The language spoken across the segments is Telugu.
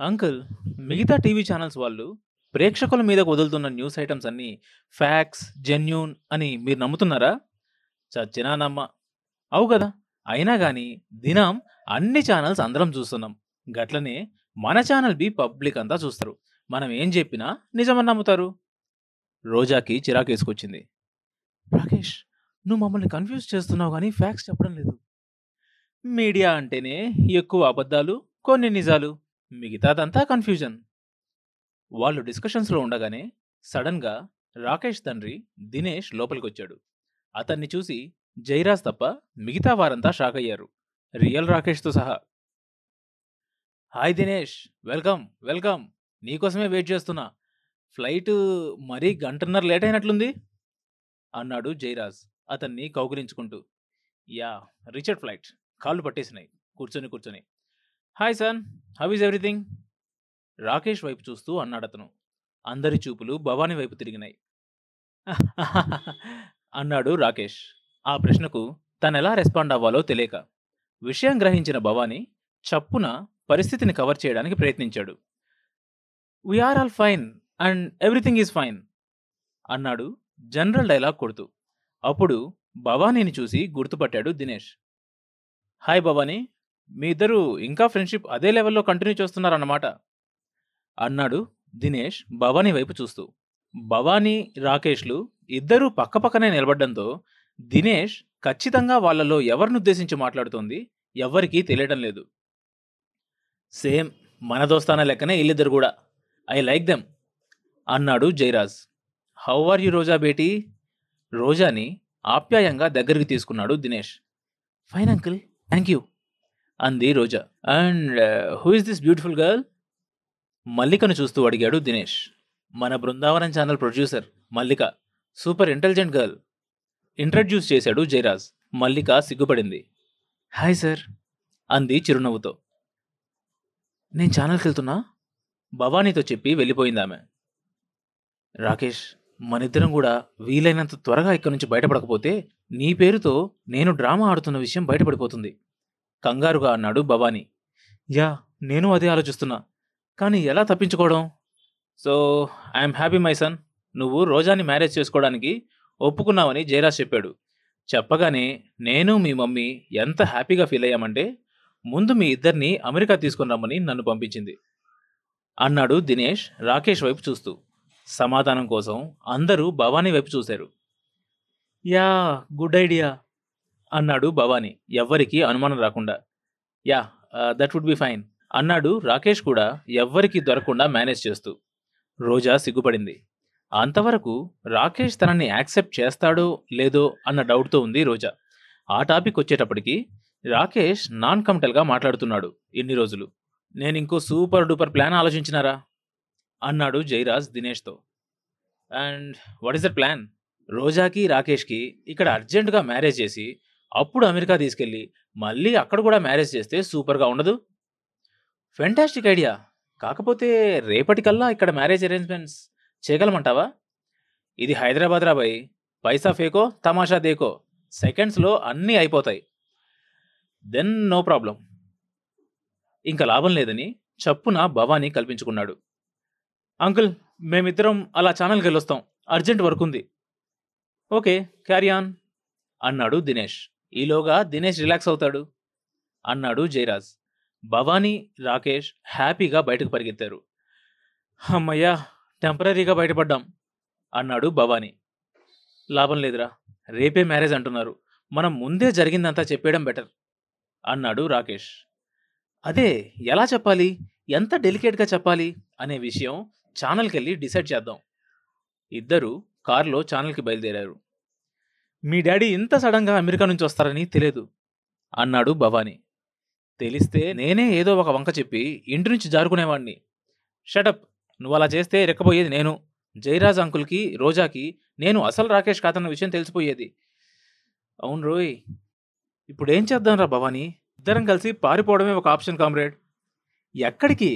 అంకుల్, మిగతా టీవీ ఛానల్స్ వాళ్ళు ప్రేక్షకుల మీద వదులుతున్న న్యూస్ ఐటమ్స్ అన్నీ ఫ్యాక్స్ జెన్యూన్ అని మీరు నమ్ముతున్నారా? చచ్చినా నమ్మ. అవు కదా అయినా కానీ దినం అన్ని ఛానల్స్ అందరం చూస్తున్నాం. గట్లనే మన ఛానల్ బి పబ్లిక్ అంతా చూస్తారు. మనం ఏం చెప్పినా నిజమని నమ్ముతారు. రోజాకి చిరాకేసుకొచ్చింది. రాకేష్, నువ్వు మమ్మల్ని కన్‌ఫ్యూజ్ చేస్తున్నావు కానీ ఫ్యాక్స్ చెప్పడం లేదు. మీడియా అంటేనే ఎక్కువ అబద్ధాలు, కొన్ని నిజాలు. మిగతాదంతా కన్‌ఫ్యూజన్. వాళ్ళు డిస్కషన్స్‌లో ఉండగానే సడన్గా రాకేష్ తండ్రి దినేష్ లోపలికొచ్చాడు. అతన్ని చూసి జైరాజ్ తప్ప మిగతా వారంతా షాక్ అయ్యారు రియల్ రాకేష్‌తో సహా. హాయ్ దినేష్! వెల్కమ్. వెల్కమ్. నీకోసమే వెయిట్ చేస్తున్నా. ఫ్లైటు మరీ గంటన్నర లేట్ అయినట్లుంది? అన్నాడు జైరాజ్ అతన్ని కౌగిలించుకుంటూ. Yeah Richard flight. కాళ్ళు పట్టేసినాయి. కూర్చొని కూర్చొని. Hi son! How is everything? Rakesh వైపు చూస్తూ అన్నాడతను. అందరి చూపులు భవాని వైపు తిరిగినాయి. అన్నాడు రాకేష్. ఆ ప్రశ్నకు తనెలా రెస్పాండ్ అవ్వాలో తెలియక. విషయం గ్రహించిన భవాని చప్పున పరిస్థితిని కవర్ చేయడానికి ప్రయత్నించాడు. We are all fine and everything is fine అన్నాడు జనరల్ డైలాగ్ కొడుతూ. అప్పుడు భవానీని చూసి గుర్తుపట్టాడు దినేష్. హాయ్ భవాని! మీ ఇద్దరు ఇంకా ఫ్రెండ్‌షిప్ అదే లెవెల్‌లో కంటిన్యూ చేస్తున్నారన్నమాట. అన్నాడు దినేష్ భవానీ వైపు చూస్తూ. భవానీ రాకేష్‌లు ఇద్దరూ పక్కపక్కనే నిలబడ్డంతో దినేష్ ఖచ్చితంగా వాళ్ళలో ఎవరినుద్దేశించి మాట్లాడుతోంది ఎవ్వరికీ తెలియడం లేదు. సేమ్ మన దోస్తాన లెక్కనే వీళ్ళిద్దరు కూడా ఐ లైక్ దెమ్ అన్నాడు Jayaraj. How are you Roja Beti? రోజాని ఆప్యాయంగా దగ్గరికి తీసుకున్నాడు Dinesh. Fine uncle. Thank you అంది Roja. And who is this beautiful girl? మల్లికను చూస్తూ అడిగాడు దినేష్. మన Brindavanam channel producer Mallika. Super intelligent girl. Introduce చేశాడు జయరాజ్. మల్లిక సిగ్గుపడింది. Hi sir! అంది చిరునవ్వుతో. నేను ఛానల్‌కెళ్తున్నా. భవానీతో చెప్పి వెళ్ళిపోయిందామె. రాకేష్! మనిద్దరం కూడా వీలైనంత త్వరగా ఇక్కడి నుంచి బయటపడకపోతే నీ పేరుతో నేను డ్రామా ఆడుతున్న విషయం బయటపడిపోతుంది. కంగారుగా అన్నాడు భవానీ యా నేను అదే ఆలోచిస్తున్నా. కానీ ఎలా తప్పించుకోవడం? So I'm happy my son. నువ్వు రోజాని మ్యారేజ్ చేసుకోవడానికి ఒప్పుకున్నావని జయరాజ్ చెప్పాడు. చెప్పగానే నేను మీ మమ్మీ ఎంత హ్యాపీగా ఫీల్ అయ్యామంటే ముందు మీ ఇద్దరిని అమెరికా తీసుకుని రమ్మని నన్ను పంపించింది. అన్నాడు దినేష్ రాకేష్ వైపు చూస్తూ. సమాధానం కోసం అందరూ భవానీ వైపు చూశారు. యా గుడ్ ఐడియా అన్నాడు భవాని ఎవ్వరికీ అనుమానం రాకుండా. Yeah that would be fine అన్నాడు రాకేష్ కూడా ఎవ్వరికీ దొరకకుండా మేనేజ్ చేస్తూ. రోజా సిగ్గుపడింది. అంతవరకు రాకేష్ తనని యాక్సెప్ట్ చేస్తాడో లేదో అన్న డౌట్‌తో ఉంది రోజా. ఆ టాపిక్ వచ్చేటప్పటికి రాకేష్ నాన్ కమిటల్‌గా మాట్లాడుతున్నాడు ఇన్ని రోజులు. నేను ఇంకో సూపర్ డూపర్ ప్లాన్ ఆలోచించినారా? అన్నాడు Jairaj దినేష్‌తో. And what is the plan? రోజాకి, రాకేష్‌కి ఇక్కడ అర్జెంట్‌గా మ్యారేజ్ చేసి అప్పుడు అమెరికా తీసుకెళ్ళి మళ్ళీ అక్కడ కూడా మ్యారేజ్ చేస్తే సూపర్‌గా ఉండదు? Fantastic idea. కాకపోతే రేపటికల్లా ఇక్కడ మ్యారేజ్ అరేంజ్‌మెంట్స్ చేయగలమంటావా? ఇది హైదరాబాద్ రాబాయ్ పైసా ఫేకో, తమాషా దేకో. సెకండ్స్‌లో అన్నీ అయిపోతాయి. దెన్ నో ప్రాబ్లం ఇంకా లాభం లేదని చప్పున భవాని కల్పించుకున్నాడు. అంకుల్ మేమిద్దరం అలా ఛానల్‌కెళ్ళొస్తాం. అర్జెంట్ వర్క్ ఉంది ఓకే. క్యారీ ఆన్ అన్నాడు దినేష్. ఈలోగా దినేష్ రిలాక్స్ అవుతాడు. అన్నాడు జయరాజ్. భవానీ రాకేష్ హ్యాపీగా బయటకు పరిగెత్తారు. అమ్మయ్యా టెంపరరీగా బయటపడ్డాం అన్నాడు భవాని. లాభం లేదురా. రేపే మ్యారేజ్ అంటున్నారు. మనం ముందే జరిగిందంతా చెప్పేయడం బెటర్ అన్నాడు రాకేష్. అదే ఎలా చెప్పాలి? ఎంత డెలికేట్‌గా చెప్పాలి? అనే విషయం ఛానల్‌కెళ్ళి డిసైడ్ చేద్దాం. ఇద్దరూ కారులో ఛానల్‌కి బయలుదేరారు. మీ డాడీ ఇంత సడన్గా అమెరికా నుంచి వస్తారని తెలియదు అన్నాడు భవానీ తెలిస్తే నేనే ఏదో ఒక వంక చెప్పి ఇంటి నుంచి జారుకునేవాణ్ణి. షటప్ అలా చేస్తే ఇరక్కపోయేది నేను. జయరాజ్ అంకుల్‌కి, రోజాకి నేను అసలు రాకేష్ కాదన్న విషయం తెలిసిపోయేది. అవును అవునురోయ్! ఇప్పుడేం చేద్దాంరా భవానీ ఇద్దరం కలిసి పారిపోవడమే ఒక ఆప్షన్ కామ్రేడ్. ఎక్కడికి?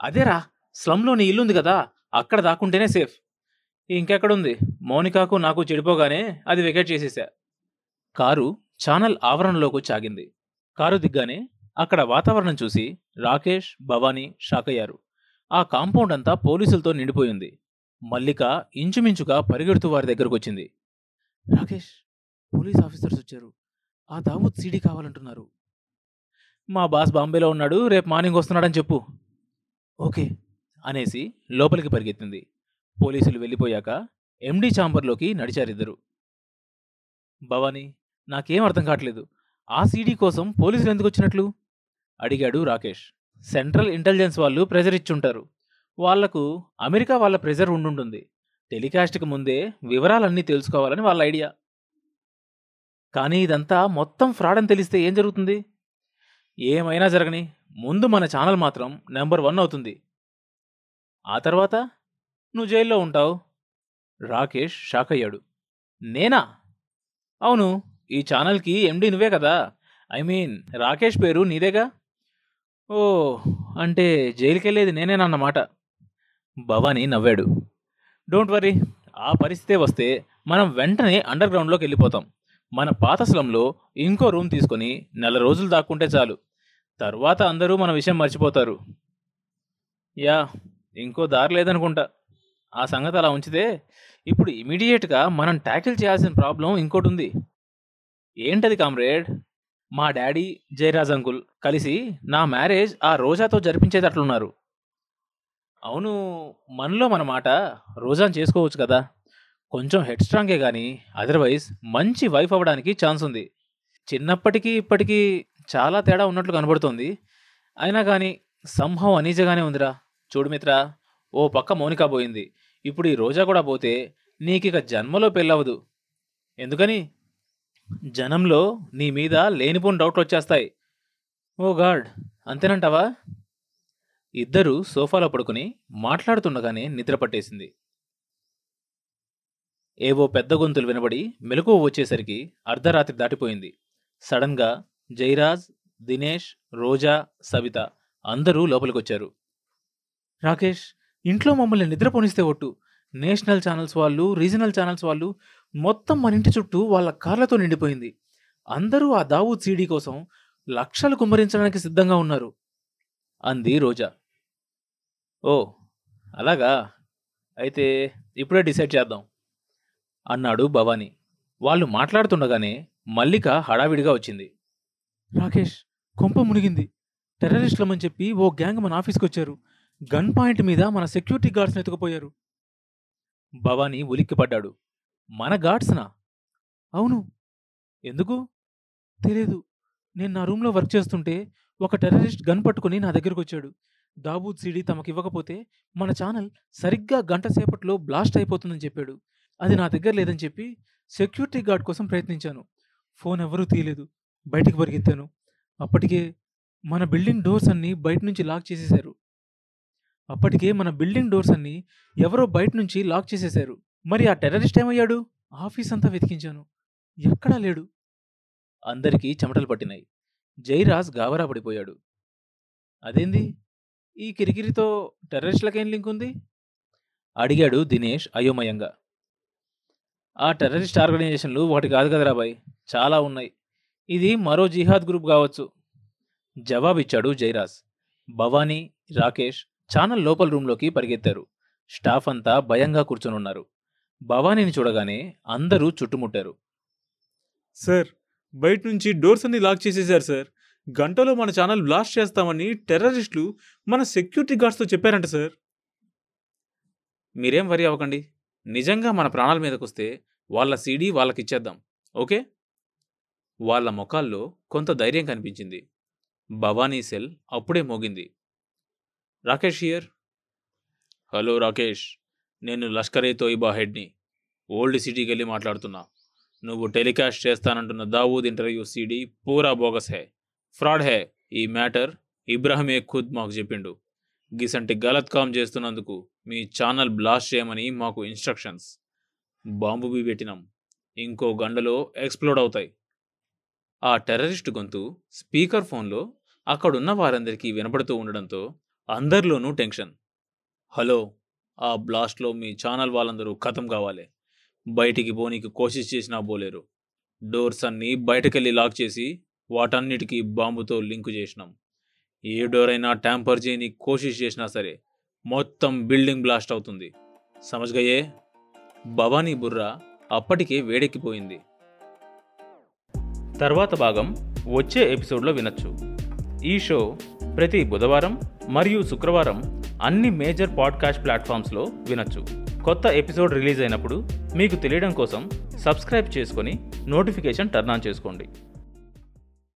అదేరా స్లమ్‌లో నీ ఇల్లుంది కదా అక్కడ దాక్కుంటేనే సేఫ్. ఇంకెక్కడుంది? మౌనికాకు నాకు చెడిపోగానే అది వికెట్ చేసేశా. కారు ఛానల్ ఆవరణలోకి చాగింది. కారు దిగ్గానే అక్కడ వాతావరణం చూసి రాకేష్ భవానీ షాక్ అయ్యారు ఆ కాంపౌండ్ అంతా పోలీసులతో నిండిపోయింది. మల్లిక ఇంచుమించుగా పరిగెడుతూ వారి దగ్గరకు వచ్చింది రాకేష్ పోలీస్ ఆఫీసర్స్ వచ్చారు. ఆ దావూద్ సీడీ కావాలంటున్నారు. మా బాస్ బాంబేలో ఉన్నాడు రేపు మార్నింగ్ వస్తున్నాడని చెప్పు. ఓకే అనేసి లోపలికి పరిగెత్తింది. పోలీసులు వెళ్ళిపోయాక ఎండీ ఛాంబర్లోకి నడిచారిద్దరు భవానీ నాకేం అర్థం కావట్లేదు. ఆ సీడీ కోసం పోలీసులు ఎందుకు వచ్చినట్లు? అడిగాడు రాకేష్. సెంట్రల్ ఇంటెలిజెన్స్ వాళ్ళు ప్రెజర్ ఇచ్చుంటారు. వాళ్ళకు అమెరికా వాళ్ళ ప్రెజర్ ఉండుంటుంది. టెలికాస్ట్కి ముందే వివరాలన్నీ తెలుసుకోవాలని వాళ్ళ ఐడియా. కానీ ఇదంతా మొత్తం ఫ్రాడ్ అని తెలిస్తే ఏం జరుగుతుంది? ఏమైనా జరగని ముందు మన ఛానల్ మాత్రం నెంబర్ వన్ అవుతుంది. ఆ తర్వాత నువ్వు జైల్లో ఉంటావు? రాకేష్ షాక్ అయ్యాడు నేనా? అవును ఈ ఛానల్కి ఎండి నువ్వే కదా? ఐ మీన్ రాకేష్ పేరు నీదేగా? ఓ అంటే జైలుకెళ్ళేది నేనేనన్నమాట భవానీ నవ్వాడు. డోంట్ వరీ ఆ పరిస్థితే వస్తే మనం వెంటనే అండర్ గ్రౌండ్లోకి వెళ్ళిపోతాం. మన పాత స్లంలో ఇంకో రూమ్ తీసుకొని నెల రోజులు దాక్కుంటే చాలు. తర్వాత అందరూ మన విషయం మర్చిపోతారు. యా ఇంకో దారి లేదనుకుంటా. ఆ సంగతి అలా ఉంచితే ఇప్పుడు ఇమీడియట్గా మనం ట్యాకిల్ చేయాల్సిన ప్రాబ్లం ఇంకోటి ఉంది ఏంటది కామ్రేడ్? మా డాడీ జయరాజ్ అంకుల్ కలిసి నా మ్యారేజ్ ఆ రోజాతో జరిపించేటట్లున్నారు అవును మనలో మన మాట రోజాని చేసుకోవచ్చు కదా. కొంచెం హెడ్ స్ట్రాంగే కానీ అదర్వైజ్ మంచి వైఫ్ అవ్వడానికి ఛాన్స్ ఉంది. చిన్నప్పటికీ ఇప్పటికీ చాలా తేడా ఉన్నట్లు కనబడుతోంది. అయినా కానీ సంభవం అనీజగానే ఉందిరా. చూడు మిత్ర ఓ పక్క మౌనిక పోయింది. ఇప్పుడు ఈ రోజా కూడా పోతే నీకిక జన్మలో పెళ్ళవదు. ఎందుకని? జనంలో నీ మీద లేనిపోని డౌట్లు వచ్చేస్తాయి ఓ గాడ్ అంతేనంటావా? ఇద్దరూ సోఫాలో పడుకుని మాట్లాడుతుండగానే నిద్ర పట్టేసింది. ఏవో పెద్ద గొంతులు వినబడి మెలకువ వచ్చేసరికి అర్ధరాత్రి దాటిపోయింది. సడన్గా జైరాజ్ దినేష్ రోజా సవిత అందరూ లోపలికొచ్చారు. రాకేష్ ఇంట్లో మమ్మల్ని నిద్రపోనిస్తే ఒట్టు. నేషనల్ ఛానల్స్ వాళ్ళు రీజనల్ ఛానల్స్ వాళ్ళు మొత్తం మన ఇంటి చుట్టూ వాళ్ళ కార్లతో నిండిపోయింది. అందరూ ఆ దావూద్ సీడీ కోసం లక్షలు కుమ్మరించడానికి సిద్ధంగా ఉన్నారు. అంది రోజా. ఓ అలాగా. అయితే ఇప్పుడే డిసైడ్ చేద్దాం అన్నాడు భవానీ. వాళ్ళు మాట్లాడుతుండగానే మల్లిక హడావిడిగా వచ్చింది. రాకేష్ కొంప మునిగింది. టెర్రరిస్టులమని చెప్పి ఓ గ్యాంగ్ మన ఆఫీస్కి వచ్చారు గన్ పాయింట్ మీద మన సెక్యూరిటీ గార్డ్స్ని ఎత్తుకుపోయారు. భవానీ ఉలిక్కిపడ్డాడు. మన గార్డ్స్నా? అవును. ఎందుకు? తెలియదు నేను నా రూమ్లో వర్క్ చేస్తుంటే ఒక టెర్రరిస్ట్ గన్ పట్టుకుని నా దగ్గరకు వచ్చాడు దాబూద్ సీడీ తమకు ఇవ్వకపోతే మన ఛానల్ సరిగ్గా గంట సేపట్లో బ్లాస్ట్ అయిపోతుందని చెప్పాడు. అది నా దగ్గర లేదని చెప్పి సెక్యూరిటీ గార్డ్ కోసం ప్రయత్నించాను. ఫోన్ ఎవరూ తీయలేదు. బయటికి పరిగెత్తాను. అప్పటికే మన బిల్డింగ్ డోర్స్ అన్నీ బయట నుంచి లాక్ చేసేశారు. అప్పటికే మన బిల్డింగ్ డోర్స్ అన్ని ఎవరో బయట నుంచి లాక్ చేసేశారు. మరి ఆ టెర్రరిస్ట్ ఏమయ్యాడు? ఆఫీస్ అంతా వెతికించాను. ఎక్కడా లేడు. అందరికీ చెమటలు పట్టినాయి. జైరాజ్ గాబరా పడిపోయాడు. అదేంది? ఈ కిరికిరితో టెర్రరిస్టులకేం లింక్ ఉంది? అడిగాడు దినేష్ అయోమయంగా. ఆ టెర్రరిస్ట్ ఆర్గనైజేషన్లు ఒకటి కాదు కదరా బాయ్ చాలా ఉన్నాయి. ఇది మరో జిహాద్ గ్రూప్ కావచ్చు. జవాబిచ్చాడు జైరాజ్. భవానీ రాకేష్ ఛానల్ లోపల రూంలోకి పరిగెత్తారు. స్టాఫ్ అంతా భయంగా కూర్చొనున్నారు. భవానీని చూడగానే అందరూ చుట్టుముట్టారు. సార్ బయట నుంచి డోర్స్ అన్ని లాక్ చేసేశారు సార్. గంటలో మన ఛానల్ బ్లాస్ట్ చేస్తామని టెర్రరిస్టులు మన సెక్యూరిటీ గార్డ్స్తో చెప్పారంట సార్. మీరేం వరి అవ్వకండి. నిజంగా మన ప్రాణాల మీదకు వస్తే వాళ్ళ సీడీ వాళ్ళకి ఇచ్చేద్దాం ఓకే? వాళ్ళ ముఖాల్లో కొంత ధైర్యం కనిపించింది. భవానీ సెల్ అప్పుడే మోగింది. రాకేష్ హియర్. హలో రాకేష్ నేను లష్కరే తోయిబా హెడ్ని ఓల్డ్ సిటీకి వెళ్ళి మాట్లాడుతున్నా. నువ్వు టెలికాస్ట్ చేస్తానంటున్న దావూద్ ఇంటర్వ్యూ సీడీ పూరా బోగస్ హే. ఫ్రాడ్ హే ఈ మ్యాటర్ ఇబ్రాహిమే ఖుద్ మాకు చెప్పిండు. గిసంటి గలత్ కామ్ చేస్తున్నందుకు మీ ఛానల్ బ్లాస్ట్ చేయమని మాకు ఇన్స్ట్రక్షన్స్. బాంబు బి పెట్టినాం ఇంకో గంటలో ఎక్స్ప్లోడ్ అవుతాయి. ఆ టెర్రరిస్ట్ గొంతు స్పీకర్ ఫోన్లో అక్కడున్న వారందరికీ వినపడుతూ ఉండడంతో అందరిలోనూ టెన్షన్. హలో ఆ బ్లాస్ట్లో మీ ఛానల్ వాళ్ళందరూ ఖతం కావాలి. బయటికి పోనీకి కోషిష్ చేసినా పోలేరు. డోర్స్ అన్నీ బయటకెళ్ళి లాక్ చేసి వాటన్నిటికీ బాంబుతో లింకు చేసినాం. ఏ డోర్ అయినా ట్యాంపర్ చేయని కోషిష్ చేసినా సరే మొత్తం బిల్డింగ్ బ్లాస్ట్ అవుతుంది. సమజ్గయే భవానీ బుర్ర అప్పటికే వేడెక్కిపోయింది. తర్వాత భాగం వచ్చే ఎపిసోడ్లో వినొచ్చు. ఈ షో ప్రతి బుధవారం మరియు శుక్రవారం అన్ని మేజర్ పాడ్కాస్ట్ ప్లాట్ఫామ్స్లో వినొచ్చు. కొత్త ఎపిసోడ్ రిలీజ్ అయినప్పుడు మీకు తెలియడం కోసం సబ్స్క్రైబ్ చేసుకొని నోటిఫికేషన్ టర్న్ ఆన్ చేసుకోండి.